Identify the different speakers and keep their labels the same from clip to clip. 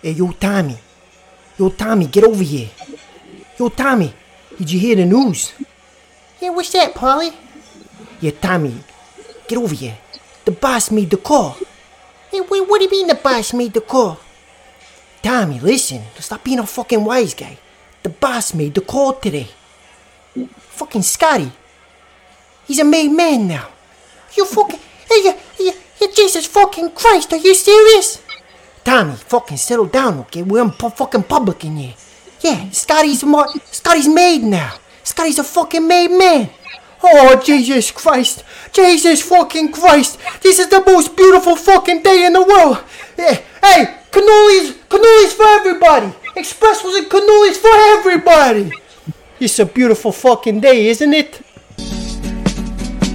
Speaker 1: Hey, yo, Tommy. Yo, Tommy, get over here. Yo, Tommy, did you hear the news?
Speaker 2: Yeah, what's that, Polly?
Speaker 1: Yeah, Tommy, get over here. The boss made the call.
Speaker 2: Hey, wait, what do you mean the boss made the call?
Speaker 1: Tommy, listen. Stop being a fucking wise guy. The boss made the call today. Fucking Scottie. He's a made man now.
Speaker 2: You fucking. Hey, you, you, you, Jesus fucking Christ, are you serious?
Speaker 1: Tommy, fucking settle down, okay? We're in pu- fucking public in here. Yeah, Scottie's more. Scottie's made now. Scottie's a fucking made man.
Speaker 2: Oh, Jesus Christ. Jesus fucking Christ. This is the most beautiful fucking day in the world. Hey, hey cannolis, cannolis for everybody. Express was and cannolis for everybody.
Speaker 1: It's a beautiful fucking day, isn't it?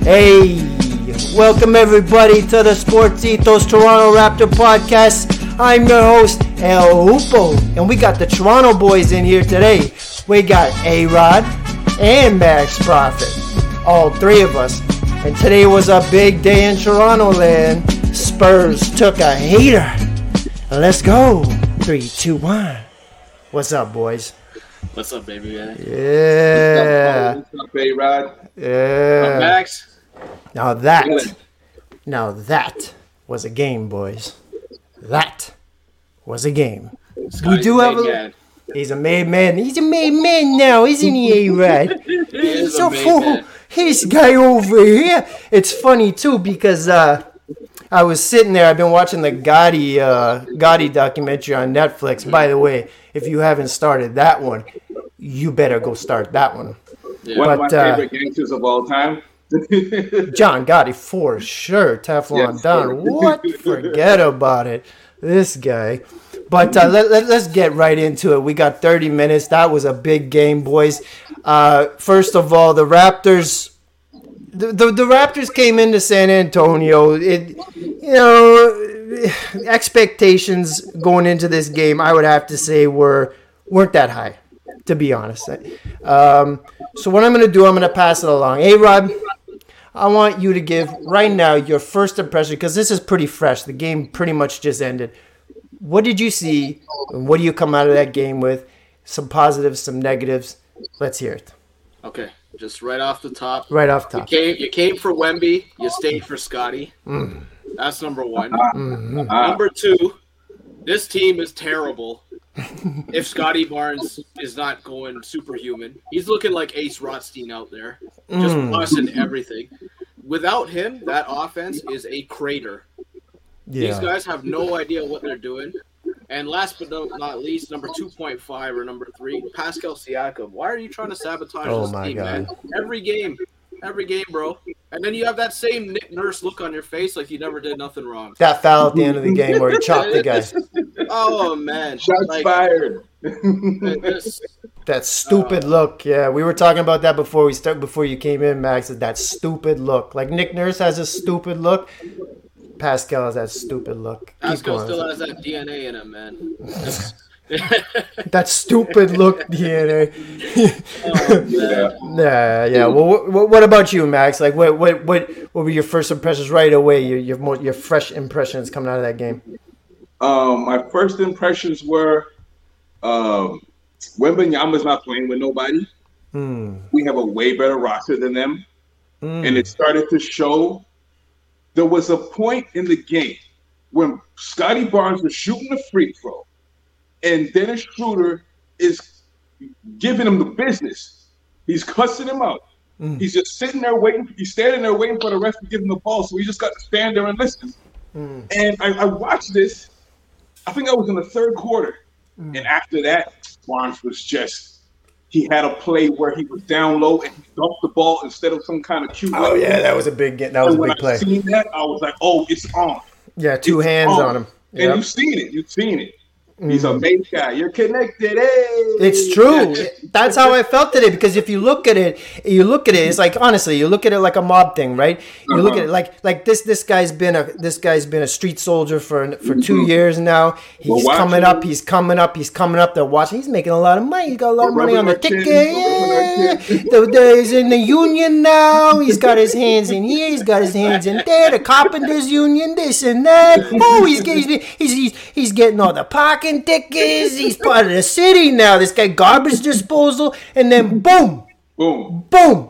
Speaker 1: Hey, welcome everybody to the Sports Ethos Toronto Raptor podcast. I'm your host, El Hoopo, and we got the Toronto boys in here today. We got A Rod and Max Profit, all three of us. And today was a big day in Toronto land. Spurs took a heater. Let's go. Three, two, one. What's up, boys?
Speaker 3: What's up, baby man?
Speaker 1: Yeah.
Speaker 4: What's up, A-Rod?
Speaker 1: Yeah.
Speaker 3: Max?
Speaker 1: Now that, now that was a game, boys. That was a game. We do have a. He's a made man. He's a made man now, isn't he, A-Rod?
Speaker 3: is
Speaker 1: so
Speaker 3: a
Speaker 1: fool. This guy over here. It's funny too because uh, I was sitting there. I've been watching the Gotti uh, Gotti documentary on Netflix. By the way, if you haven't started that one, you better go start that one.
Speaker 4: One of
Speaker 1: But,
Speaker 4: my
Speaker 1: uh,
Speaker 4: favorite gangsters of all time.
Speaker 1: John Gotti for sure. Teflon
Speaker 4: Yes,
Speaker 1: Don.
Speaker 4: sir.
Speaker 1: What? Forget about it. This guy. But uh, let, let, us get right into it. We got 30 minutes. That was a big game, boys. Uh, first of all, the Raptors. The, the, the Raptors came into San Antonio. It, you know, expectations going into this game, I would have to say, were weren't that high, to be honest. Um, so what I'm going to do, I'm going to pass it along. Hey, Rob, I want you to give right now your first impression because this is pretty fresh. The game pretty much just ended. What did you see? And what do you come out of that game with? Some positives, some negatives. Let's hear it.
Speaker 3: Okay, just right off the top.
Speaker 1: Right off
Speaker 3: You
Speaker 1: top.
Speaker 3: came, you came for Wemby. You stayed for Scottie.
Speaker 1: Mm.
Speaker 3: That's number one.
Speaker 1: Mm-hmm.
Speaker 3: Number two, this team is terrible. if Scottie Barnes is not going superhuman, he's looking like Ace Rothstein out there, just
Speaker 1: Mm.
Speaker 3: busting everything. Without him, that offense is a crater. These guys have no idea what they're doing. And last but not least, number 2.5 or number three, Pascal Siakam. Why are you trying to sabotage
Speaker 1: Oh
Speaker 3: this team,
Speaker 1: God.
Speaker 3: man? Every game. Every game, bro. And then you have that same Nick Nurse look on your face like you never did nothing wrong.
Speaker 1: That foul at the end of the game where he chopped the guy.
Speaker 3: Oh, man.
Speaker 4: Shots
Speaker 3: Like,
Speaker 4: fired.
Speaker 3: this-
Speaker 1: That stupid uh, look. Yeah, we were talking about that before we start. Before you came in, Max. That stupid look. Like Nick Nurse has a stupid look. Pascal has that stupid look. Keep
Speaker 3: Pascal
Speaker 1: going.
Speaker 3: still has that DNA in him, man.
Speaker 1: that stupid look DNA.
Speaker 3: Oh.
Speaker 4: Yeah.
Speaker 1: Yeah, yeah. Well, what, what about you, Max? Like, what, what, what, what were your first impressions right away? Your, your, more, your fresh impressions coming out of that game.
Speaker 4: Um, my first impressions were um, Wembanyama's not playing with nobody.
Speaker 1: Hmm.
Speaker 4: We have a way better roster than them.
Speaker 1: Hmm.
Speaker 4: And it started to show there was a point in the game when Scottie Barnes was shooting a free throw, and Dennis Schroeder is giving him the business. He's cussing him out.
Speaker 1: Mm.
Speaker 4: He's just sitting there waiting. He's standing there waiting for the ref to give him the ball. So he just got to stand there and listen.
Speaker 1: Mm.
Speaker 4: And I, I watched this. I think I was in the third quarter.
Speaker 1: Mm.
Speaker 4: And after that, Barnes was just, he had a play where he was down low and he dumped the ball instead of some kind of cute.
Speaker 1: Oh yeah, that was a big. get. That was a
Speaker 4: And when
Speaker 1: big
Speaker 4: I
Speaker 1: play.
Speaker 4: seen that, I was like, oh, it's on.
Speaker 1: Yeah, two
Speaker 4: It's
Speaker 1: hands on him.
Speaker 4: And
Speaker 1: Yep.
Speaker 4: you've seen it. You've seen it. He's a mm. main guy. You're connected. Hey.
Speaker 1: It's true. That's how I felt today. Because if you look at it, you look at it. It's like honestly, you look at it like a mob thing, right? You look at uh-huh. it like like this. This guy's been a this guy's been a street soldier for for two mm-hmm. years now. He's coming up. He's coming up. He's coming up. They're watching. He's making a lot of money. He's got a lot of
Speaker 4: We're
Speaker 1: money on the ticket.
Speaker 4: chin, we're rubbing our
Speaker 1: Yeah. The, the, he's in the union now. He's got his hands in here. He's got his hands in there. The carpenters union, this and that. Oh, he's he's he's he's, he's getting all the sucking dick is. He's part of the city now. This guy garbage disposal, and then boom,
Speaker 4: Boom.
Speaker 1: boom.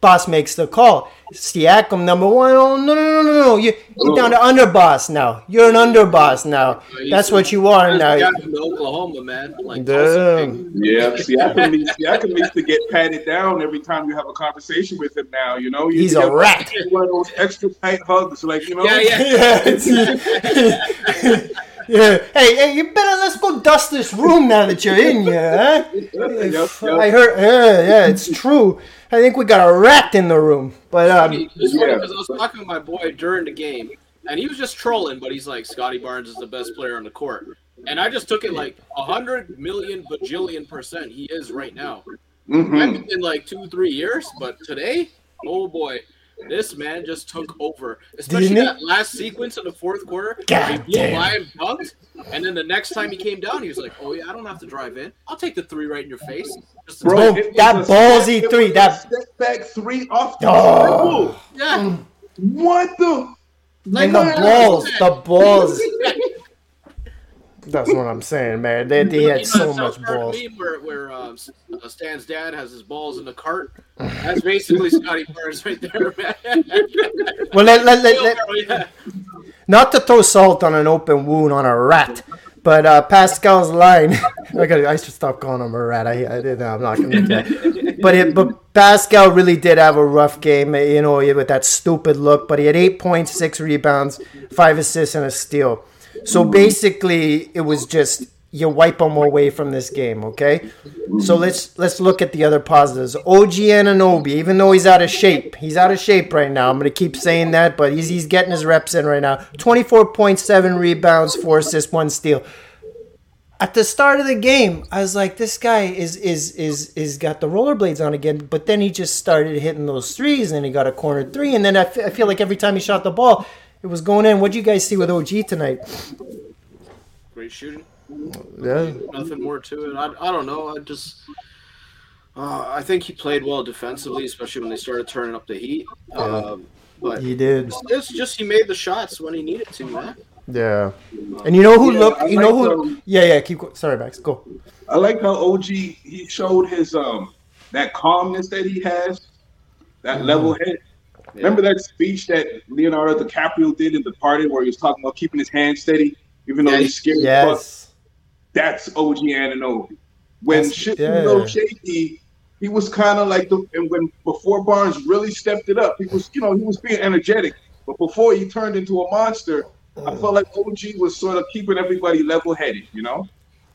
Speaker 1: Boss makes the call. Siakam number one. Oh no no no no no! You you're down to underboss now. You're an underboss now. Uh, That's what you are
Speaker 3: That's the
Speaker 1: now.
Speaker 3: guy from Oklahoma, man. Like,
Speaker 1: Damn.
Speaker 4: Yeah, Siakam needs, Siakam needs to get patted down every time you have a conversation with him. Now, you know, you
Speaker 1: He's a
Speaker 4: get
Speaker 1: rat.
Speaker 4: One of those extra tight hugs, like you know.
Speaker 3: yeah, yeah.
Speaker 1: Yeah, it's- yeah. Hey, hey, you better let's go dust this room now that you're in here, huh?
Speaker 4: Yep, yep.
Speaker 1: I heard. Yeah, yeah, it's true. I think we got a rat in the room, but um,
Speaker 3: It's funny
Speaker 4: Yeah.
Speaker 3: because I was talking to my boy during the game, and he was just trolling, but he's like, Scottie Barnes is the best player on the court. And I just took it like a hundred million bajillion percent he is right now.
Speaker 4: Mhm.
Speaker 3: In like two, three years, but today, oh boy, this man just took over. Especially that last sequence in the fourth quarter.
Speaker 1: God
Speaker 3: he
Speaker 1: damn.
Speaker 3: dunked, and then the next time he came down, he was like, "Oh yeah, I don't have to drive in. I'll take the three right in your face." Just
Speaker 1: Bro, that ballsy
Speaker 4: step-
Speaker 1: three, that-
Speaker 4: step back three off the
Speaker 1: Oh.
Speaker 3: yeah, mm.
Speaker 4: What the?
Speaker 3: like
Speaker 1: and the balls, the balls. That's what I'm saying, man. They, they
Speaker 3: You
Speaker 1: had
Speaker 3: know
Speaker 1: so much balls.
Speaker 3: where, where um, uh, Stan's dad has his balls in the cart. That's basically Scottie Barnes right there, man.
Speaker 1: Well, let, let, let, let,
Speaker 3: yeah.
Speaker 1: not to throw salt on an open wound on a rat, but uh, Pascal's line. I got. I should stop calling him a rat. I, I did. I'm not gonna do that. But it, but Pascal really did have a rough game. You know, with that stupid look. But he had eight points, six rebounds, five assists, and a steal. So basically, it was just you wipe them away from this game. Okay. So let's let's look at the other positives. OG Anunoby, even though he's out of shape, he's out of shape right now. I'm gonna keep saying that, but he's he's getting his reps in right now. 24.7 rebounds, four assists, one steal. At the start of the game, I was like, this guy is is is is got the rollerblades on again. But then he just started hitting those threes, and he got a corner three, and then I, f- I feel like every time he shot the ball, it was going in. What do you guys see with OG tonight?
Speaker 3: Great shooting.
Speaker 1: Yeah.
Speaker 3: Nothing more to it. I, I don't know. I just. Uh, I think he played well defensively, especially when they started turning up the heat. Um, but
Speaker 1: He did.
Speaker 3: it's just he made the shots when he needed to, man.
Speaker 1: Yeah. And you know who
Speaker 4: Yeah,
Speaker 1: looked?
Speaker 4: I
Speaker 1: You know who?
Speaker 4: um,
Speaker 1: yeah, yeah. Keep. go- Sorry, Max. Go.
Speaker 4: I like how OG he showed his um that calmness that he has, that
Speaker 1: Mm-hmm.
Speaker 4: level head. Remember that speech that Leonardo DiCaprio did in the party where he was talking about keeping his hand steady, even though
Speaker 3: Yeah,
Speaker 4: he's scared.
Speaker 1: Yes.
Speaker 4: That's OG Anunoby. When
Speaker 1: That's-
Speaker 4: shit
Speaker 1: yeah.
Speaker 4: was a little shaky, he was kind of like the and when before Barnes really stepped it up, he was you know he was being energetic, but before he turned into a monster, I felt like OG was sort of keeping everybody level headed. You know.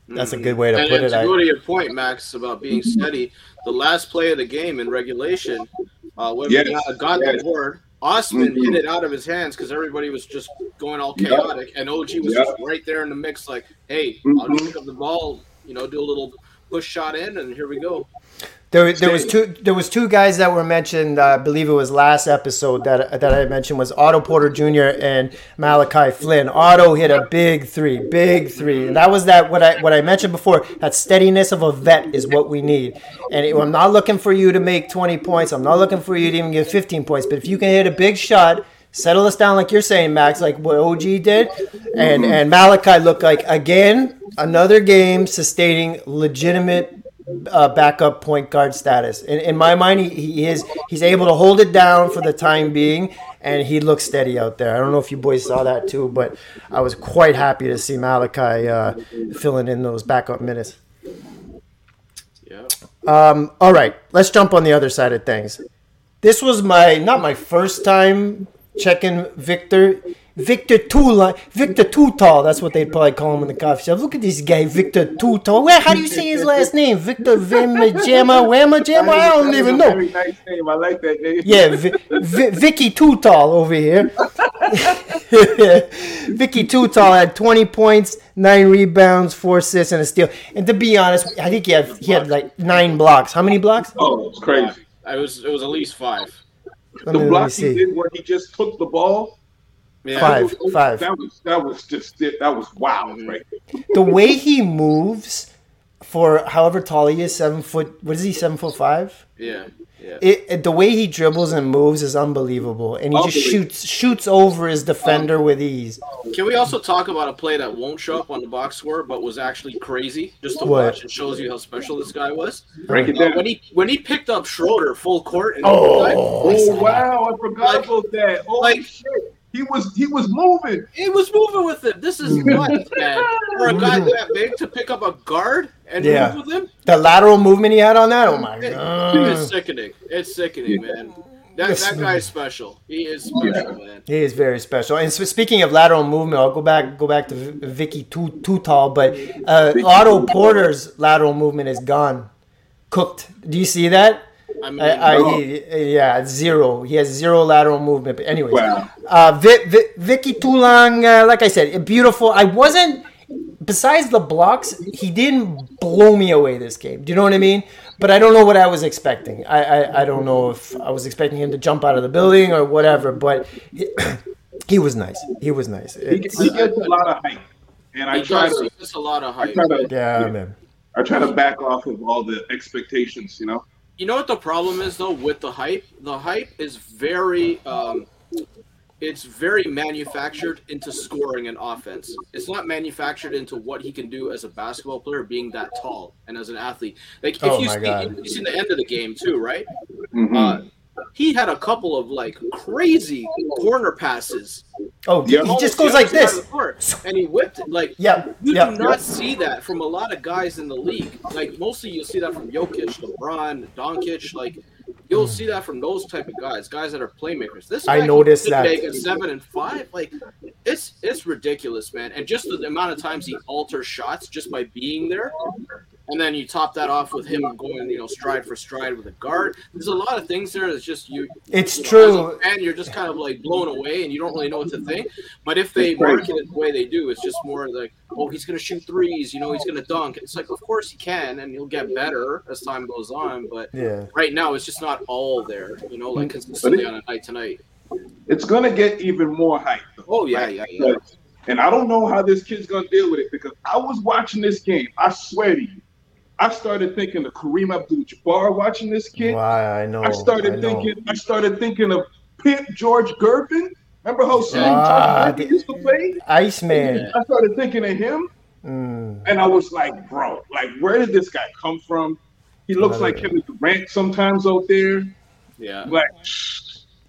Speaker 1: That's a good way to
Speaker 3: and,
Speaker 1: put it.
Speaker 3: to
Speaker 1: I-
Speaker 3: go to your point, Max, about being mm-hmm. steady, the last play of the game in regulation, uh, when
Speaker 4: Yes,
Speaker 3: we got, got
Speaker 4: yes.
Speaker 3: the board, Osman
Speaker 4: Mhm.
Speaker 3: hit it out of his hands because everybody was just going all
Speaker 4: Yep.
Speaker 3: chaotic, and OG was
Speaker 4: Yep.
Speaker 3: just right there in the mix, like, "Hey, I'll
Speaker 4: Mhm.
Speaker 3: just pick up the ball, you know, do a little push shot in, and here we go."
Speaker 1: There, there was two. There was two guys that were mentioned. Uh, I believe it was last episode that that I mentioned was Otto Porter Jr. and Malachi Flynn. Otto hit a big three, big three, and that was that what I what I mentioned before. That steadiness of a vet is what we need. And it- I'm not looking for you to make 20 points. I'm not looking for you to even get 15 points. But if you can hit a big shot. Settle us down like you're saying, Max, like what OG did, and and Malachi looked like again another game sustaining legitimate uh, backup point guard status. In, in my mind, he, he is he's able to hold it down for the time being, and he looks steady out there. I don't know if you boys saw that too, but I was quite happy to see Malachi uh, filling in those backup minutes.
Speaker 3: Yeah,
Speaker 1: Um, all right, let's jump on the other side of things. This was my not my first time checking Victor. Victor Tula, Victor Too Tall. That's what they'd probably call him in the coffee shop. Look at this guy, Victor Too Tall. Where? How do you say his last name? Victor Vimajama Wamajama? I don't even know.
Speaker 4: Very nice name. I like that name.
Speaker 1: Yeah, v- v- Vicky Too Tall over here. Vicky Too Tall had 20 points, nine rebounds, four assists, and a steal. And to be honest, I think he had he had like nine blocks. How many blocks?
Speaker 4: Oh, it's crazy.
Speaker 3: it was it was at least five.
Speaker 1: Let
Speaker 4: The
Speaker 1: me-
Speaker 4: block he did where he just took the ball.
Speaker 3: Yeah,
Speaker 1: Five.
Speaker 4: that was-
Speaker 1: five.
Speaker 4: That was that was just it. that was wow. Right.
Speaker 1: the way he moves for however tall he is, seven foot. What is he? Seven foot five.
Speaker 3: Yeah, yeah.
Speaker 1: It, it- the way he dribbles and moves is unbelievable, and he just shoots shoots over his defender with ease.
Speaker 3: Can we also talk about a play that won't show up on the box score, but was actually crazy just to
Speaker 1: What?
Speaker 3: watch? It shows you how special this guy was.
Speaker 4: Break it
Speaker 3: Uh, when he when he picked up Schroeder full court, and
Speaker 1: Oh,
Speaker 4: Oh wow, I forgot
Speaker 3: Like-
Speaker 4: about that. Oh
Speaker 3: like-
Speaker 4: shit. He was he was moving.
Speaker 3: he was moving with it. This is nuts, man. For a guy that big to pick up a guard and
Speaker 1: Yeah.
Speaker 3: move with him,
Speaker 1: the lateral movement he had on that. Oh my
Speaker 3: it,
Speaker 1: god.
Speaker 3: it's sickening. It's sickening, man. That
Speaker 1: Yes.
Speaker 3: that guy is special. He is special, man.
Speaker 1: He is very special. And so speaking of lateral movement, I'll go back go back to V- Vicky too too tall, but uh, Otto Porter's lateral movement is gone, cooked. Do you see that?
Speaker 3: I mean,
Speaker 1: I, I, he- yeah, zero. He has zero lateral movement. But anyways,
Speaker 4: Wow.
Speaker 1: uh, Vi- Vi- Vicky Tulang, uh, like I said, beautiful. I wasn't. Besides the blocks, he didn't blow me away this game. Do you know what I mean? But I don't know what I was expecting. I, I, I don't know if I was expecting him to jump out of the building or whatever. But he, he was nice. He was nice.
Speaker 4: He,
Speaker 1: It's-
Speaker 4: he gets a lot of hype, and I try to
Speaker 3: He gets a lot of
Speaker 4: I
Speaker 3: hype.
Speaker 4: try to
Speaker 1: yeah, man.
Speaker 4: I try to back off of all the expectations. You know.
Speaker 3: You know what the problem is though with the hype? The hype is very um it's very manufactured into scoring and offense. It's not manufactured into what he can do as a basketball player being that tall and as an athlete. Like if
Speaker 1: Oh
Speaker 3: you
Speaker 1: my
Speaker 3: see
Speaker 1: God.
Speaker 3: you seen the end of the game too, right?
Speaker 4: Mm-hmm.
Speaker 3: Uh he had a couple of like crazy corner passes.
Speaker 1: Oh,
Speaker 4: Yeah.
Speaker 1: he just goes like
Speaker 3: other side of
Speaker 1: this.
Speaker 3: court, and he whipped it. Like
Speaker 1: Yeah,
Speaker 3: you
Speaker 1: yeah.
Speaker 3: do not see that from a lot of guys in the league. Like mostly you'll see that from Jokic, LeBron, Doncic. Like you'll see that from those type of guys, guys that are playmakers. This
Speaker 1: I
Speaker 3: guy can
Speaker 1: noticed that.
Speaker 3: big at seven and five. Like it's it's ridiculous, man. And just the amount of times he alters shots just by being there. And then you top that off with him going, you know, stride for stride with a guard. There's a lot of things there that's just you.
Speaker 1: It's
Speaker 3: you know,
Speaker 1: true.
Speaker 3: and you're just kind of like blown away, and you don't really know what to think. But if they
Speaker 4: It's crazy.
Speaker 3: market it the way they do, it's just more like, oh, he's going to shoot threes. You know, he's going to dunk. It's like, of course he can, and he'll get better as time goes on. But
Speaker 1: Yeah.
Speaker 3: right now, it's just not all there. You know, like consistently on a night to night.
Speaker 4: It's gonna get even more hype. Though.
Speaker 3: Oh yeah, yeah, yeah.
Speaker 4: And I don't know how this kid's gonna deal with it because I was watching this game. I swear to you, I started thinking of Kareem Abdul-Jabbar watching this kid.
Speaker 1: Why I know.
Speaker 4: I started
Speaker 1: I know.
Speaker 4: thinking. I started thinking of Pimp George Gervin. Remember how Sam
Speaker 1: Ah,
Speaker 4: George used to play?
Speaker 1: Iceman.
Speaker 4: I started thinking of him,
Speaker 1: Mm.
Speaker 4: and I was like, bro, like where did this guy come from? He looks like
Speaker 1: guy.
Speaker 4: Kevin Durant sometimes out there.
Speaker 3: Yeah.
Speaker 4: Like,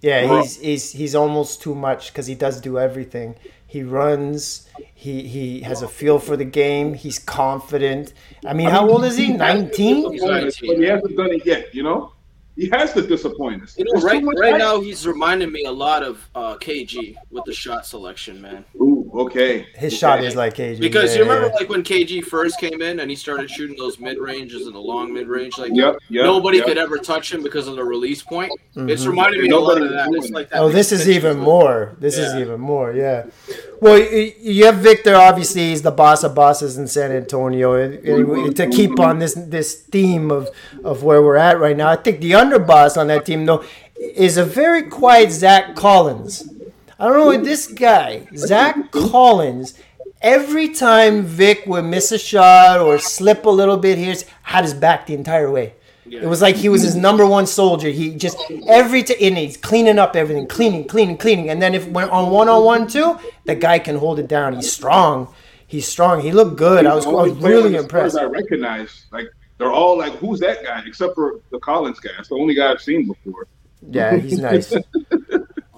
Speaker 1: Yeah,
Speaker 4: Bro.
Speaker 1: he's he's he's almost too much because he does do everything. He runs. He he has a feel for the game. He's confident. I mean, how old is he? Nineteen.
Speaker 3: He's
Speaker 4: but he hasn't done it yet. You know, he has to disappoint us.
Speaker 3: You know, right right now he's reminding me a lot of uh, KG with the shot selection, man.
Speaker 4: Ooh, okay.
Speaker 1: His
Speaker 4: okay.
Speaker 1: shot is like KG.
Speaker 3: Because
Speaker 1: yeah,
Speaker 3: you remember
Speaker 1: yeah.
Speaker 3: like when KG first came in and he started shooting those mid ranges and the long mid range, like
Speaker 4: Yep, yep.
Speaker 3: nobody
Speaker 4: yep.
Speaker 3: could ever touch him because of the release point. It's
Speaker 1: Mhm.
Speaker 3: reminding me a lot of that. It's like that.
Speaker 1: Oh, this is even
Speaker 3: with-
Speaker 1: more. This is even more. Yeah. Well, you have Victor. Obviously, he's the boss of bosses in San Antonio. And- and To keep on this this theme of of where we're at right now, I think the underboss on that team though is a very quiet Zach Collins. I don't know this guy, Zach Collins. Every time Vic would miss a shot or slip a little bit, here, had his back the entire way. It was like he was his number one soldier. He just every t- and he's cleaning up everything, cleaning, cleaning, cleaning. And then if when on one on one too, the guy can hold it down. He's strong. He's strong. He looked good. I was, I was really impressed.
Speaker 4: I recognize, like they're all like, "Who's that guy?" Except for the Collins guy. That's the only guy I've seen before.
Speaker 1: Yeah, he's nice,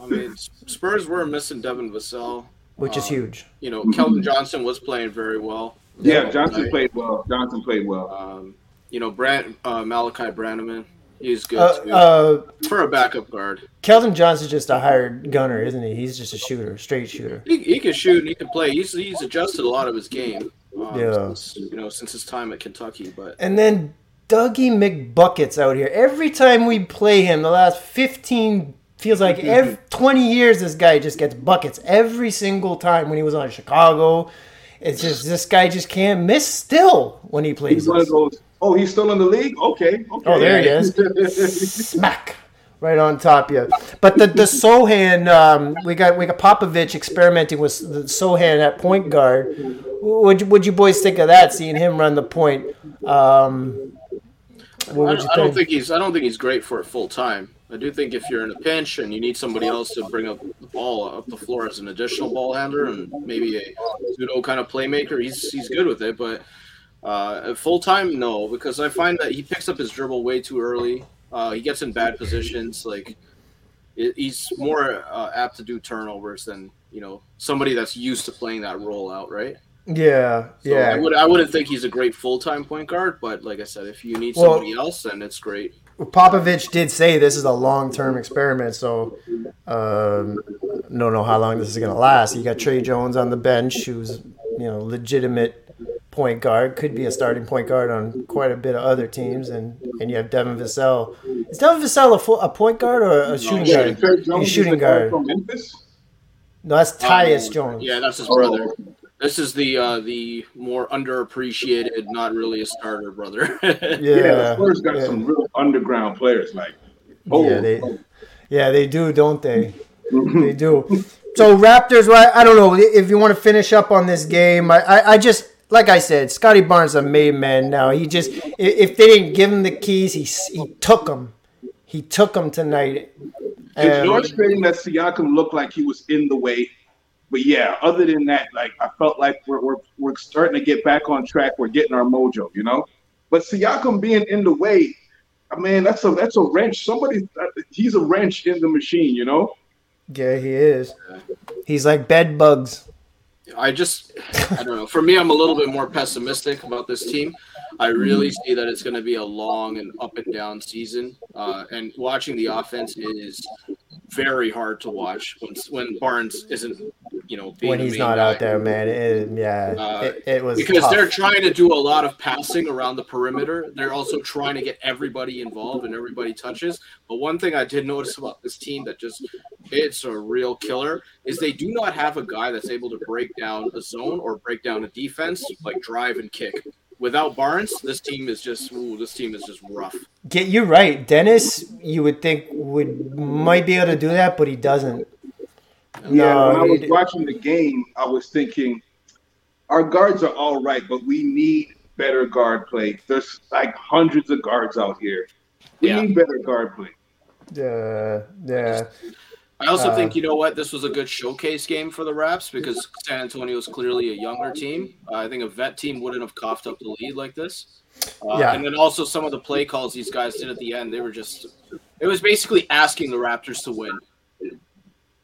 Speaker 3: I mean, Spurs were missing Devin Vassell.
Speaker 1: which is
Speaker 3: Um,
Speaker 1: huge.
Speaker 3: You know, Kelvin Johnson was playing very well.
Speaker 4: Yeah, Johnson
Speaker 3: Right.
Speaker 4: played well. Johnson played well.
Speaker 3: Um, you know, Brand uh, Malachi Brannaman, he's good
Speaker 1: Uh,
Speaker 3: too
Speaker 1: uh,
Speaker 3: for a backup guard.
Speaker 1: Kelvin Johnson's just a hired gunner, isn't he? He's just a shooter, straight shooter.
Speaker 3: He, he can shoot and he can play. He's he's adjusted a lot of his game. Um,
Speaker 1: Yeah.
Speaker 3: since, you know, since his time at Kentucky, but
Speaker 1: And then Dougie McBuckets out here. Every time we play him, the last 15 feels like every 20 years, this guy just gets buckets every single time when he was on Chicago. It's just this guy just can't miss still when he plays.
Speaker 4: He's one of those. Oh, he's still in the league. Okay. okay.
Speaker 1: Oh, there he is. Smack. right on top of you. But the the Sochan, um, we got we got Popovich experimenting with the Sochan at point guard. Would would you boys think of that? Seeing him run the point. Um, what
Speaker 3: I,
Speaker 1: would you
Speaker 3: I don't
Speaker 1: think?
Speaker 3: think he's. I don't think he's great for it full time. I do think if you're in a pinch and you need somebody else to bring up the ball up the floor as an additional ball handler and maybe a pseudo kind of playmaker, he's he's good with it. But uh, full time, no, because I find that he picks up his dribble way too early. Uh, he gets in bad positions. Like it, he's more uh, apt to do turnovers than you know somebody that's used to playing that role out, right?
Speaker 1: Yeah,
Speaker 3: So
Speaker 1: yeah.
Speaker 3: I would I wouldn't think he's a great full time point guard, but like I said, if you need
Speaker 1: Well-
Speaker 3: somebody else, then it's great.
Speaker 1: Popovich did say this is a long term experiment, so um, don't know how long this is going to last. You got Tre Jones on the bench, who's you know legitimate point guard, could be a starting point guard on quite a bit of other teams, and and you have Devin Vassell. Is Devin Vassell a, full, a point guard or a shooting
Speaker 4: Yeah,
Speaker 1: guard?
Speaker 4: Tre Jones
Speaker 1: He's shooting guard.
Speaker 4: from Memphis.
Speaker 1: No, that's Tyus
Speaker 3: Um,
Speaker 1: Jones.
Speaker 3: Yeah, that's his
Speaker 4: Oh,
Speaker 3: brother. This is the uh, the more underappreciated, not really a starter brother.
Speaker 1: Yeah,
Speaker 4: Yeah, the Spurs got
Speaker 1: yeah.
Speaker 4: some real underground players. Like, oh,
Speaker 1: Yeah, they, yeah, they do, don't they? they do. So Raptors, well, I, I don't know if you want to finish up on this game. I, I, I just like I said, Scottie Barnes a made man now. He just if they didn't give him the keys, he he took them. He took them tonight.
Speaker 4: it's
Speaker 1: And-
Speaker 4: frustrating that Siakam looked like he was in the way. But yeah, other than that, like I felt like we're, we're we're starting to get back on track. We're getting our mojo, you know. But Siakam being in the way, I mean, that's a that's a wrench. Somebody, uh, he's a wrench in the machine, you know.
Speaker 1: yeah, he is. He's like bed bugs.
Speaker 3: I just, I don't know. For me, I'm a little bit more pessimistic about this team. I really see that it's going to be a long and up and down season. Uh, and watching the offense is very hard to watch when when Barnes isn't, you know, being
Speaker 1: When he's not
Speaker 3: guy.
Speaker 1: out there, man. It, yeah,
Speaker 3: Uh,
Speaker 1: it, it was
Speaker 3: because
Speaker 1: tough.
Speaker 3: they're trying to do a lot of passing around the perimeter. They're also trying to get everybody involved and everybody touches. But one thing I did notice about this team that just it's a real killer is they do not have a guy that's able to break down a zone or break down a defense like drive and kick. Without Barnes, this team is just ooh, this team is just rough.
Speaker 1: Get you right, Dennis. You would think would might be able to do that, but he doesn't.
Speaker 4: Yeah, when I was
Speaker 1: d-
Speaker 4: watching the game, I was thinking our guards are all right, but we need better guard play. There's like hundreds of guards out here. We
Speaker 3: Yeah.
Speaker 4: need better guard play.
Speaker 1: Yeah, yeah.
Speaker 3: I also
Speaker 1: Uh,
Speaker 3: think you know what this was a good showcase game for the Raps because San Antonio is clearly a younger team. Uh, I think a vet team wouldn't have coughed up the lead like this. Uh,
Speaker 1: Yeah.
Speaker 3: And then also some of the play calls these guys did at the end, they were just it was basically asking the Raptors to win.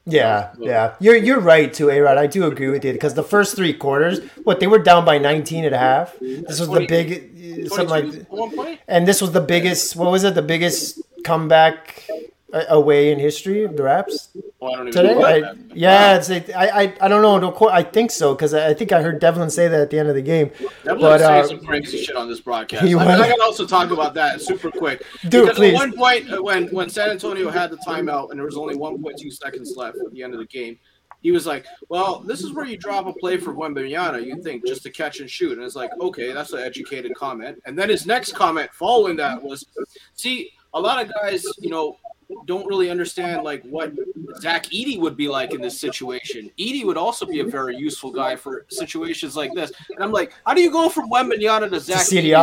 Speaker 1: Yeah, yeah. You're you're right too, A-Rod. I do agree with you because the first three quarters, what they were down by 19 and a half. This was the
Speaker 3: 20
Speaker 1: big something like
Speaker 3: at one point.
Speaker 1: and this was the biggest what was it? The biggest comeback away in history the Raps
Speaker 3: Well, I don't even
Speaker 1: today?
Speaker 3: know
Speaker 1: I, yeah, it's like, I, I I don't know. Don't quote, I think so because I, I think I heard Devlin say that at the end of the game.
Speaker 3: Devlin
Speaker 1: But uh,
Speaker 3: some crazy shit on this broadcast. I,
Speaker 1: was?
Speaker 3: I gotta also talk about that super quick.
Speaker 1: Dude,
Speaker 3: because
Speaker 1: please.
Speaker 3: at one point, uh, when when San Antonio had the timeout and there was only 1.2 seconds left at the end of the game, he was like, "Well, this is where you drop a play for Wembanyama. You think just to catch and shoot?" And it's like, okay, that's an educated comment. And then his next comment following that was, "See, a lot of guys, you know." Don't really understand like what Zach Edey would be like in this situation. Edey would also be a very useful guy for situations like this. And I'm like, how do you go from Wembanyama to Zach
Speaker 1: Edey?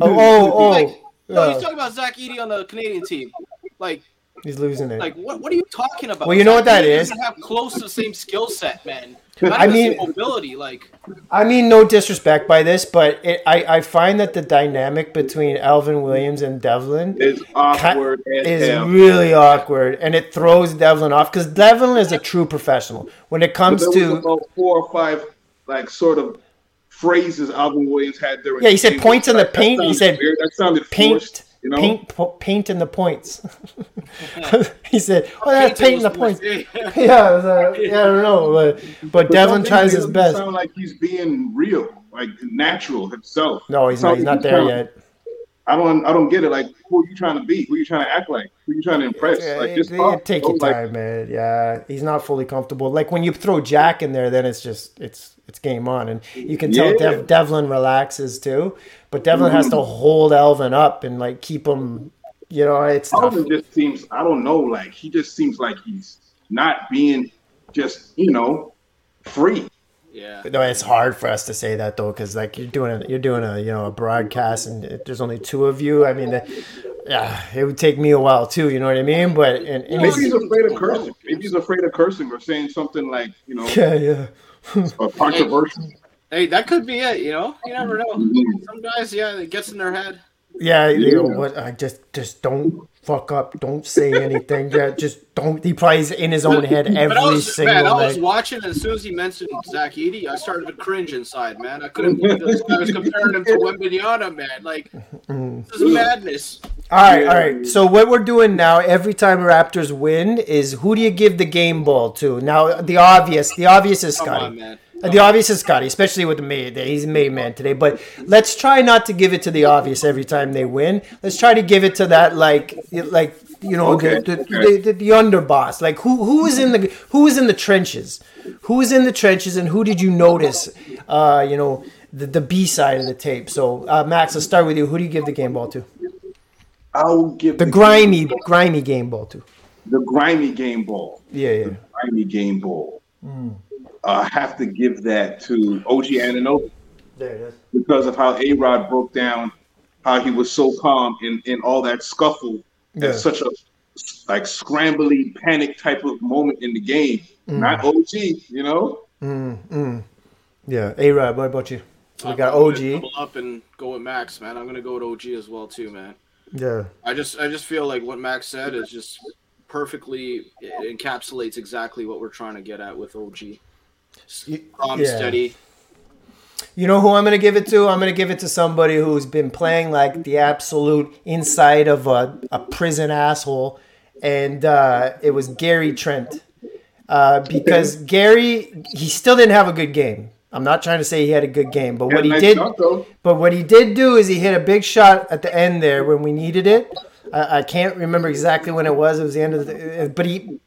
Speaker 1: Oh, oh, oh.
Speaker 3: Like, no, he's talking about Zach Edey on the Canadian team. Like,
Speaker 1: he's losing it.
Speaker 3: like what? What are you talking about?
Speaker 1: Well, you know what that is?
Speaker 3: Have close to the same skill set, man. Not
Speaker 1: I mean-
Speaker 3: mobility. Like,
Speaker 1: I mean, no disrespect by this, but it, I, I find that the dynamic between Alvin Williams and Devlin
Speaker 4: It's awkward as
Speaker 1: is
Speaker 4: hell.
Speaker 1: really awkward, and it throws Devlin off because Devlin is a true professional when it comes
Speaker 4: there was
Speaker 1: to.
Speaker 4: about four or five like sort of phrases Alvin Williams had during.
Speaker 1: Yeah, he said
Speaker 4: the
Speaker 1: points in the paint. He
Speaker 4: sounded
Speaker 1: said
Speaker 4: weird. that sounded
Speaker 1: Paint,
Speaker 4: forced. You know,
Speaker 1: paint, po- paint in the points. he said, "Oh, that's paint in the points." Yeah, it was, uh, yeah, I don't know, but, but
Speaker 4: But
Speaker 1: Devlin tries his best.
Speaker 4: Sound like he's being real, like natural himself.
Speaker 1: No, he's not. He's not there
Speaker 4: trying-
Speaker 1: yet.
Speaker 4: I don't. I don't get it. Like, who are you trying to be? Who are you trying to act like? Who are you trying to impress?
Speaker 1: Yeah,
Speaker 4: like, just talk.
Speaker 1: take your
Speaker 4: like,
Speaker 1: time, man. Yeah, he's not fully comfortable. Like when you throw Jack in there, then it's just it's it's game on, and you can tell
Speaker 4: Yeah.
Speaker 1: Dev, Devlin relaxes too. But Devlin has
Speaker 4: Mm-hmm.
Speaker 1: to hold Alvin up and like keep him, you know, it's tough.
Speaker 4: Just seems I don't know, like he just seems like he's not being just, you know, free.
Speaker 3: Yeah.
Speaker 1: No, it's hard for us to say that though, because like you're doing a, you're doing a you know a broadcast, and there's only two of you. I mean, the, yeah, it would take me a while too. You know what I mean? But and, and
Speaker 4: Maybe
Speaker 1: he's-
Speaker 4: he's afraid of cursing. Maybe he's afraid of cursing or saying something like, you know,
Speaker 1: yeah, yeah.
Speaker 4: uh, controversial.
Speaker 3: Hey, that could be it. You know, you never know. Some guys, yeah, it gets in their head.
Speaker 1: Yeah, you know what? I just just don't fuck up. Don't say anything. Yeah, just don't. He plays in his own head
Speaker 3: But I
Speaker 1: every
Speaker 3: was,
Speaker 1: single
Speaker 3: man, I was
Speaker 1: night.
Speaker 3: watching, and as soon as he mentioned Zach Edey, I started to cringe inside, man. I couldn't believe this. I was comparing him to Wembanyama, man. Like, mm-hmm. this is madness.
Speaker 1: All right, all right. So what we're doing now, every time Raptors win, is who do you give the game ball to? Now the obvious, the obvious is
Speaker 3: Come Scottie.
Speaker 1: Uh, The obvious is Scottie, especially with the made. He's a made man today. But let's try not to give it to the obvious every time they win. Let's try to give it to that like like you know
Speaker 4: Okay,
Speaker 1: the, the, the, the, the underboss. Like who who is in the who is in the trenches? Who is in the trenches and who did you notice? Uh, you know the the B side of the tape. So uh, Max, let's start with you. Who do you give the game ball to?
Speaker 4: I'll give
Speaker 1: The grimy grimy game ball to.
Speaker 4: the grimy game ball.
Speaker 1: Yeah, yeah.
Speaker 4: Grimy game ball.
Speaker 1: Hmm.
Speaker 4: I have to give that to OG Anunoby
Speaker 1: There it is.
Speaker 4: because of how A Rod broke down how he was so calm in, in all that scuffle
Speaker 1: Yeah.
Speaker 4: at such a like scrambly panic type of moment in the game.
Speaker 1: Hmm.
Speaker 4: Not OG, you know? Mm, mm.
Speaker 1: Yeah. A Rod, what about you? So we
Speaker 3: I'm
Speaker 1: got OG.
Speaker 3: Double up and go with Max, man. I'm gonna go with OG as well too, man.
Speaker 1: Yeah.
Speaker 3: I just, I just feel like what Max said is just perfectly it encapsulates exactly what we're trying to get at with OG. Calm,
Speaker 1: Yeah.
Speaker 3: steady.
Speaker 1: You know who I'm going to give it to? I'm going to give it to somebody who's been playing like the absolute inside of a, a prison asshole. And uh, it was Gary Trent. Uh, because Gary, he still didn't have a good game. I'm not trying to say he had a good game, but what he did, but what he did do is he hit a big shot at the end there when we needed it. I, I can't remember exactly when it was. It was the end of the, but he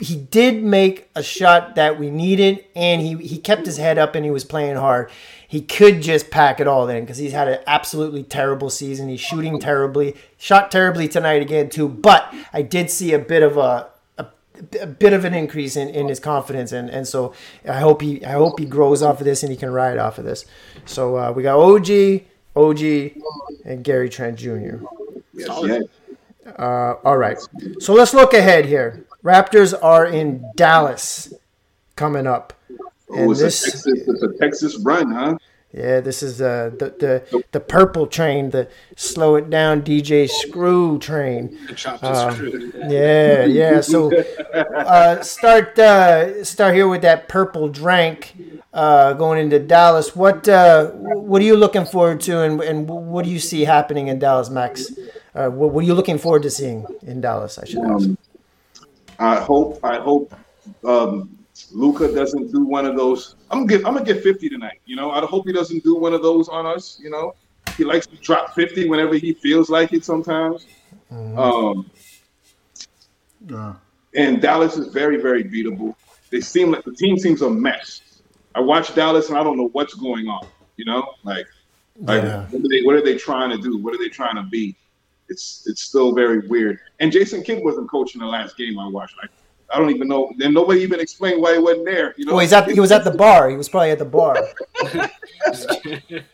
Speaker 1: he did make a shot that we needed, and he he kept his head up and he was playing hard. He could just pack it all in because he's had an absolutely terrible season. He's shooting terribly, shot terribly tonight again too. But I did see a bit of a. a a bit of an increase in, in his confidence and, and so I hope he I hope he grows off of this and he can ride off of this. So uh, we got OG, OG, and Gary Trent Jr.
Speaker 4: Yes, yeah.
Speaker 1: Uh, all right. So let's look ahead here. Raptors are in Dallas coming up.
Speaker 4: Oh, it's,
Speaker 1: this,
Speaker 4: a Texas, it's a Texas run, huh?
Speaker 1: yeah, this is uh, the the the purple train, the slow it down DJ Screw train. Uh. Yeah, yeah. So uh, start uh, start here with that purple drank uh, going into Dallas. What uh, what are you looking forward to, and, and what do you see happening in Dallas, Max? Uh, what, what are you looking forward to seeing in Dallas? I should ask.
Speaker 4: I hope I hope um, Luka doesn't do one of those. I'm gonna get I'm gonna get 50 tonight. You know, I hope he doesn't do one of those on us. You know, he likes to drop 50 whenever he feels like it. Sometimes. Um, and Dallas is very very beatable. They seem like the team seems a mess. I watch Dallas and I don't know what's going on. You know, like like
Speaker 1: Yeah.
Speaker 4: what, are they, what are they trying to do? What are they trying to be? It's it's still very weird. And Jason Kidd wasn't coaching the last game I watched. Like I don't even know. Then nobody even explained why he wasn't there. You know,
Speaker 1: Well, he's at he was at the bar. He was probably at the bar.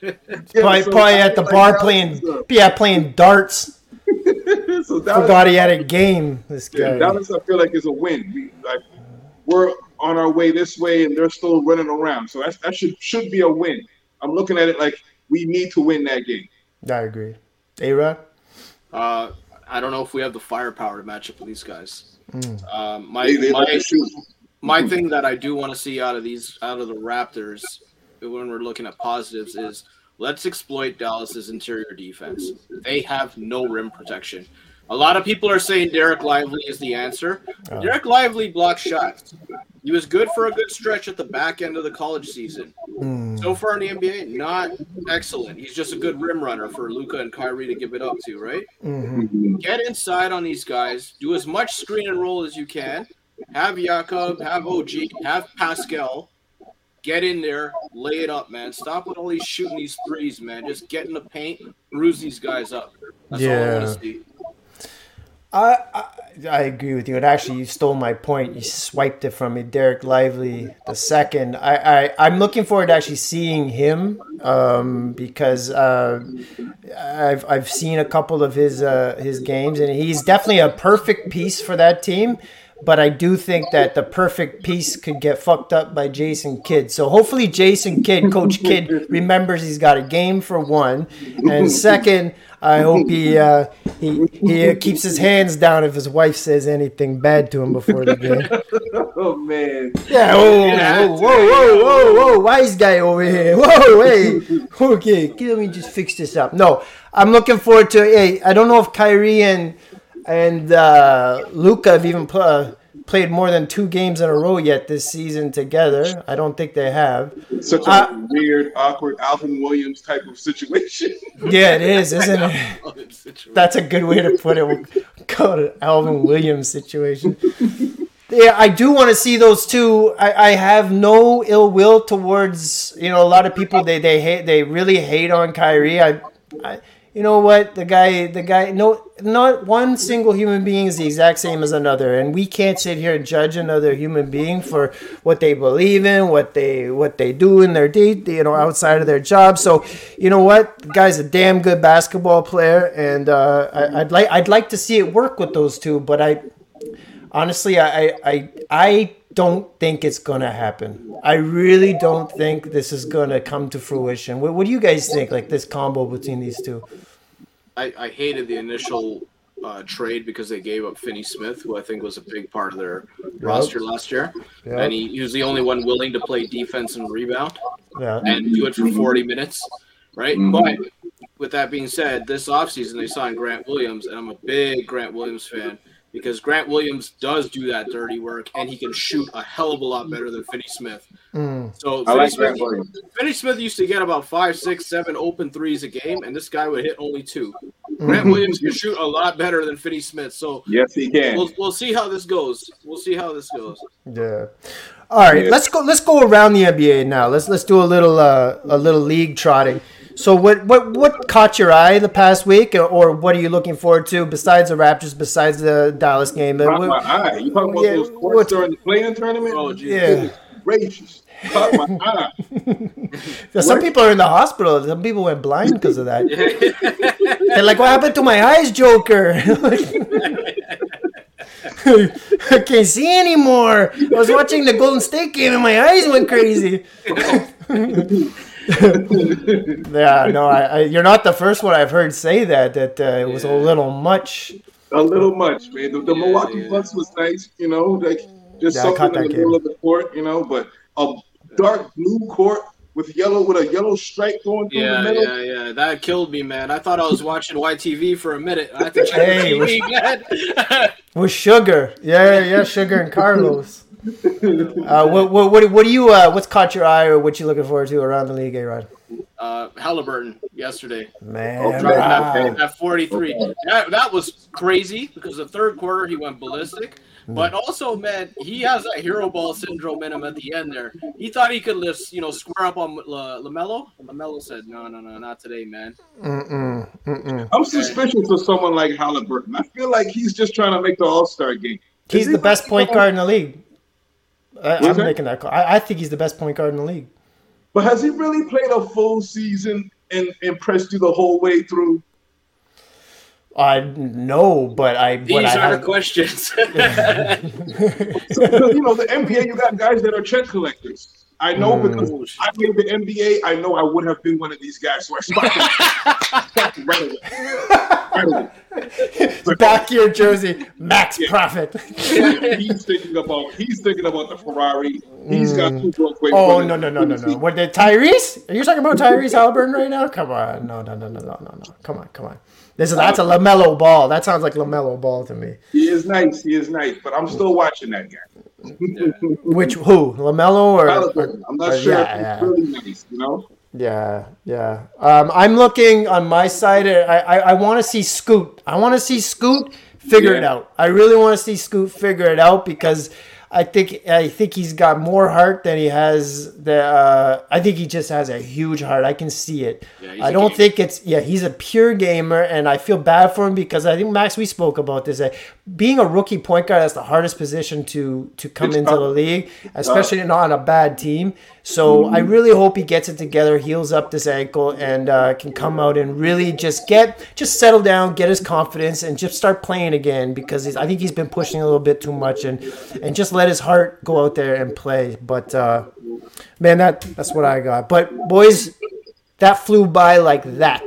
Speaker 4: Yeah,
Speaker 1: Probably,
Speaker 4: so
Speaker 1: probably at the
Speaker 4: like
Speaker 1: bar playing
Speaker 4: is a-
Speaker 1: yeah playing darts.
Speaker 4: so Dallas,
Speaker 1: Forgot he had a game. This
Speaker 4: yeah,
Speaker 1: guy.
Speaker 4: Dallas, I feel like is a win. We like we're on our way this way, and they're still running around. So that's, that should should be a win. I'm looking at it like we need to win that game.
Speaker 1: I agree. A Rod.
Speaker 3: Uh, I don't know if we have the firepower to match up with these guys. Um, my
Speaker 4: They, they
Speaker 3: my,
Speaker 4: to shoot.
Speaker 3: my thing that I do want to see out of these out of the Raptors when we're looking at positives is let's exploit Dallas's interior defense. They have no rim protection. A lot of people are saying Dereck Lively is the answer. Dereck Lively blocks shots. He was good for a good stretch at the back end of the college season. Hmm. So far in the NBA, not excellent. He's just a good rim runner for Luka and Kyrie to give it up to, right? Mm-hmm. Get inside on these guys. Do as much screen and roll as you can. Have Jakob, have OG, have Pascal. Get in there, lay it up, man. Stop with all these shooting these threes, man. Just get in the paint, bruise these guys up. That's all I
Speaker 1: Yeah.
Speaker 3: want to see.
Speaker 1: I, I I agree with you. And actually, you stole my point. You swiped it from me, Dereck Lively the second. I, I I'm looking forward to actually seeing him um, because uh, I've I've seen a couple of his uh, his games, and he's definitely a perfect piece for that team. But I do think that the perfect piece could get fucked up by Jason Kidd. So hopefully, Jason Kidd, Coach Kidd, remembers he's got a game for one, and second. I hope he uh, he he uh, keeps his hands down if his wife says anything bad to him before the game.
Speaker 4: Oh man.
Speaker 1: Yeah, whoa, whoa, whoa, whoa, whoa, whoa, wise guy over here. Whoa, hey, okay, let me just fix this up. No, I'm looking forward to. Hey, I don't know if Kyrie and and uh, Luka have even pl- uh, played more than two games in a row yet this season together. I don't think they have.
Speaker 4: Such a
Speaker 1: Uh,
Speaker 4: weird, awkward Alvin Williams type of situation.
Speaker 1: Yeah, it is, isn't it? That's a good way to put it. We'll call it an Alvin Williams situation. Yeah, I do want to see those two. I, I have no ill will towards you know a lot of people. They they hate they really hate on Kyrie. I, I you know what? The guy the guy no not one single human being is the exact same as another, and we can't sit here and judge another human being for what they believe in, what they what they do in their day, you know, outside of their job. So you know what, the guy's a damn good basketball player, and uh, I, I'd like I'd like to see it work with those two, but I honestly, I, I, I don't think it's gonna happen. I really don't think this is gonna come to fruition. What, what do you guys think? Like this combo between these two?
Speaker 3: I, I hated the initial uh, trade because they gave up Finney Smith, who I think was a big part of their roster last year,
Speaker 1: Yep.
Speaker 3: and he, he was the only one willing to play defense and rebound
Speaker 1: Yeah,
Speaker 3: and do it for 40 minutes, right?
Speaker 4: Mhm.
Speaker 3: But with that being said, this offseason they signed Grant Williams, and I'm a big Grant Williams fan because Grant Williams does do that dirty work, and he can shoot a hell of a lot better than Finney Smith.
Speaker 1: Mm.
Speaker 3: So
Speaker 4: I
Speaker 3: Finney
Speaker 4: like
Speaker 3: Smith, Finney Smith used to get about five, six, seven open threes a game, and this guy would hit only two. Grant Williams can shoot a lot better than Finney Smith. So
Speaker 4: Yes, he can.
Speaker 3: we'll, we'll see how this goes. We'll see how this goes.
Speaker 1: yeah. All right,
Speaker 4: Yeah.
Speaker 1: let's go. Let's go around the NBA now. Let's let's do a little uh, a little league trotting. So what what what caught your eye the past week, or, or what are you looking forward to besides the Raptors, besides the Dallas game?
Speaker 4: Caught
Speaker 1: what-
Speaker 4: my eye. You talking about
Speaker 1: Yeah,
Speaker 4: those
Speaker 1: what-
Speaker 4: courts during the playing tournament?
Speaker 3: Oh, geez.
Speaker 1: Yeah.
Speaker 4: Gracious. Caught my eye.
Speaker 1: Some
Speaker 4: What?
Speaker 1: people are in the hospital. Some people went blind because of that. They're like, "What happened to my eyes, Joker?" I can't see anymore. I was watching the Golden State game and my eyes went crazy. yeah, no, I, I, you're not the first one I've heard say that. That uh, it was a little much.
Speaker 4: A little much, man. The, the
Speaker 3: Yeah,
Speaker 4: Milwaukee
Speaker 3: yeah.
Speaker 4: Bucks was nice, you know, like just
Speaker 1: Yeah, I caught
Speaker 4: something in
Speaker 1: that
Speaker 4: the
Speaker 1: game.
Speaker 4: middle of the court, you know, but a dark blue court with yellow with a yellow stripe going through the
Speaker 3: Yeah,
Speaker 4: middle.
Speaker 3: yeah, yeah. That killed me, man. I thought I was watching YTV for a minute. I had to check
Speaker 1: Hey,
Speaker 3: the TV, man.
Speaker 1: With sugar, yeah, yeah, sugar and Carlos. Uh, what, what, what, what do you? Uh, what's caught your eye, or what you looking forward to around the league, A-Rod?
Speaker 3: uh, Halliburton yesterday.
Speaker 1: Man,
Speaker 4: Okay.
Speaker 1: wow.
Speaker 3: At 43.
Speaker 4: Okay.
Speaker 3: That, that was crazy because the third quarter he went ballistic. But also, man, he has that hero ball syndrome in him at the end there. He thought he could lift, you know, square up on La- LaMelo. LaMelo said, no, no, no, not today, man.
Speaker 1: Mm-mm, mm-mm.
Speaker 4: I'm suspicious of someone like Halliburton. I feel like he's just trying to make the All Star game.
Speaker 1: He's
Speaker 4: he
Speaker 1: the best point guard in the league. I, I'm
Speaker 4: that?
Speaker 1: making that call. I, I think he's the best point guard in the league.
Speaker 4: But has he really played a full season and impressed you the whole way through?
Speaker 1: I know, but I.
Speaker 3: These
Speaker 1: But I
Speaker 3: are the questions.
Speaker 4: So, you know, the NBA, you got guys that are check collectors. I know
Speaker 1: Mm.
Speaker 4: because I played the NBA. I know I would have been one of these guys. So I spotted right away. Right away.
Speaker 1: back your jersey, max profit.
Speaker 4: he's thinking about he's thinking about the Ferrari. He's got two broke ways.
Speaker 1: Oh no no no no no! What did Tyrese? Are you talking about Tyrese Halliburton right now? Come on, no no no no no no no! Come on come on! This is that's a Lamelo ball. That sounds like Lamelo ball to me.
Speaker 4: He is nice. He is nice, but I'm still watching that guy.
Speaker 1: Which who Lamelo or?
Speaker 4: Halliburton. I'm not
Speaker 1: or-
Speaker 4: sure
Speaker 1: yeah, yeah.
Speaker 4: really nice. You know.
Speaker 1: Yeah, yeah. Um, I'm looking on my side. I, I, I want to see Scoot. I want to see Scoot figure it out. I really want to see Scoot figure it out because I think I think he's got more heart than he has. The uh, I think he just has a huge heart. I can see it.
Speaker 3: Yeah, he's
Speaker 1: I
Speaker 3: a
Speaker 1: don't think it's yeah. He's a pure gamer, and I feel bad for him because I think Max we spoke about this. That being a rookie point guard that's the hardest position to to come
Speaker 4: It's
Speaker 1: into
Speaker 4: tough.
Speaker 1: the league, especially not on a bad team. So I really hope he gets it together, heals up this ankle, and uh, can come out and really just get just settle down, get his confidence, and just start playing again. Because he's, I think he's been pushing a little bit too much, and and just let his heart go out there and play. But uh, man, that that's what I got. But boys, that flew by like that.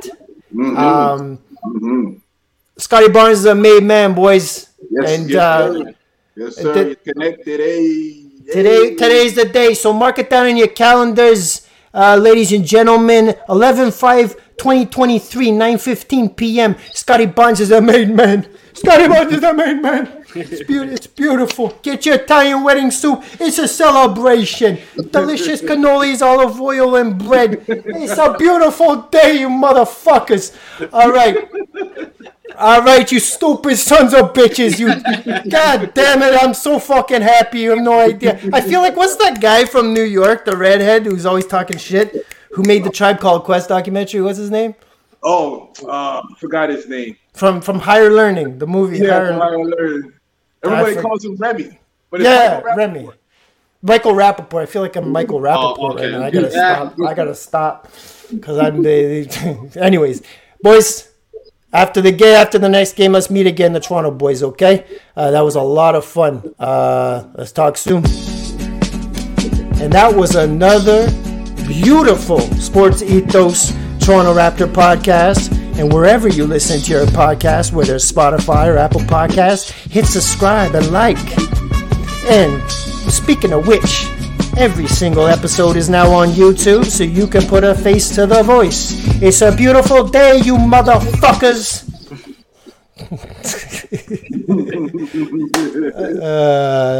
Speaker 1: Um, Scottie Barnes is a made man, boys.
Speaker 4: Yes,
Speaker 1: and
Speaker 4: yes,
Speaker 1: uh,
Speaker 4: sir. Yes, sir. You're connected. Hey.
Speaker 1: Today, today's the day. So mark it down in your calendars, uh, ladies and gentlemen. 11 5 2023, 9 15 p.m. Scottie Barnes is a main man. Scottie Barnes is a main man. It's, beau- it's beautiful. Get your Italian wedding soup. It's a celebration. Delicious cannolis, olive oil, and bread. It's a beautiful day, you motherfuckers. All right. All right, you stupid sons of bitches. You, god damn it! I'm so fucking happy. You have no idea. I feel like what's that guy from New York, the redhead who's always talking shit, who made the Tribe Called Quest documentary? What's his name?
Speaker 4: Oh, uh, forgot his name.
Speaker 1: From from Higher Learning, the movie.
Speaker 4: Yeah,
Speaker 1: Higher,
Speaker 4: I learned. Everybody
Speaker 1: for-
Speaker 4: calls him Remy. But it's
Speaker 1: yeah,
Speaker 4: Michael
Speaker 1: Remy. Michael Rappaport. I feel like I'm Michael Rappaport
Speaker 3: Oh, okay.
Speaker 1: right now. I gotta
Speaker 3: Yeah.
Speaker 1: stop. I gotta stop because I'm. the- Anyways, boys. After the game, after the next game, let's meet again, the Toronto boys. Okay, uh, that was a lot of fun. Uh, let's talk soon. And that was another beautiful Sports Ethos Toronto Raptor podcast. And wherever you listen to your podcast, whether it's Spotify or Apple Podcasts, hit subscribe and like. And speaking of which, every single episode is now on YouTube, so you can put a face to the voice. It's a beautiful day, you motherfuckers. uh,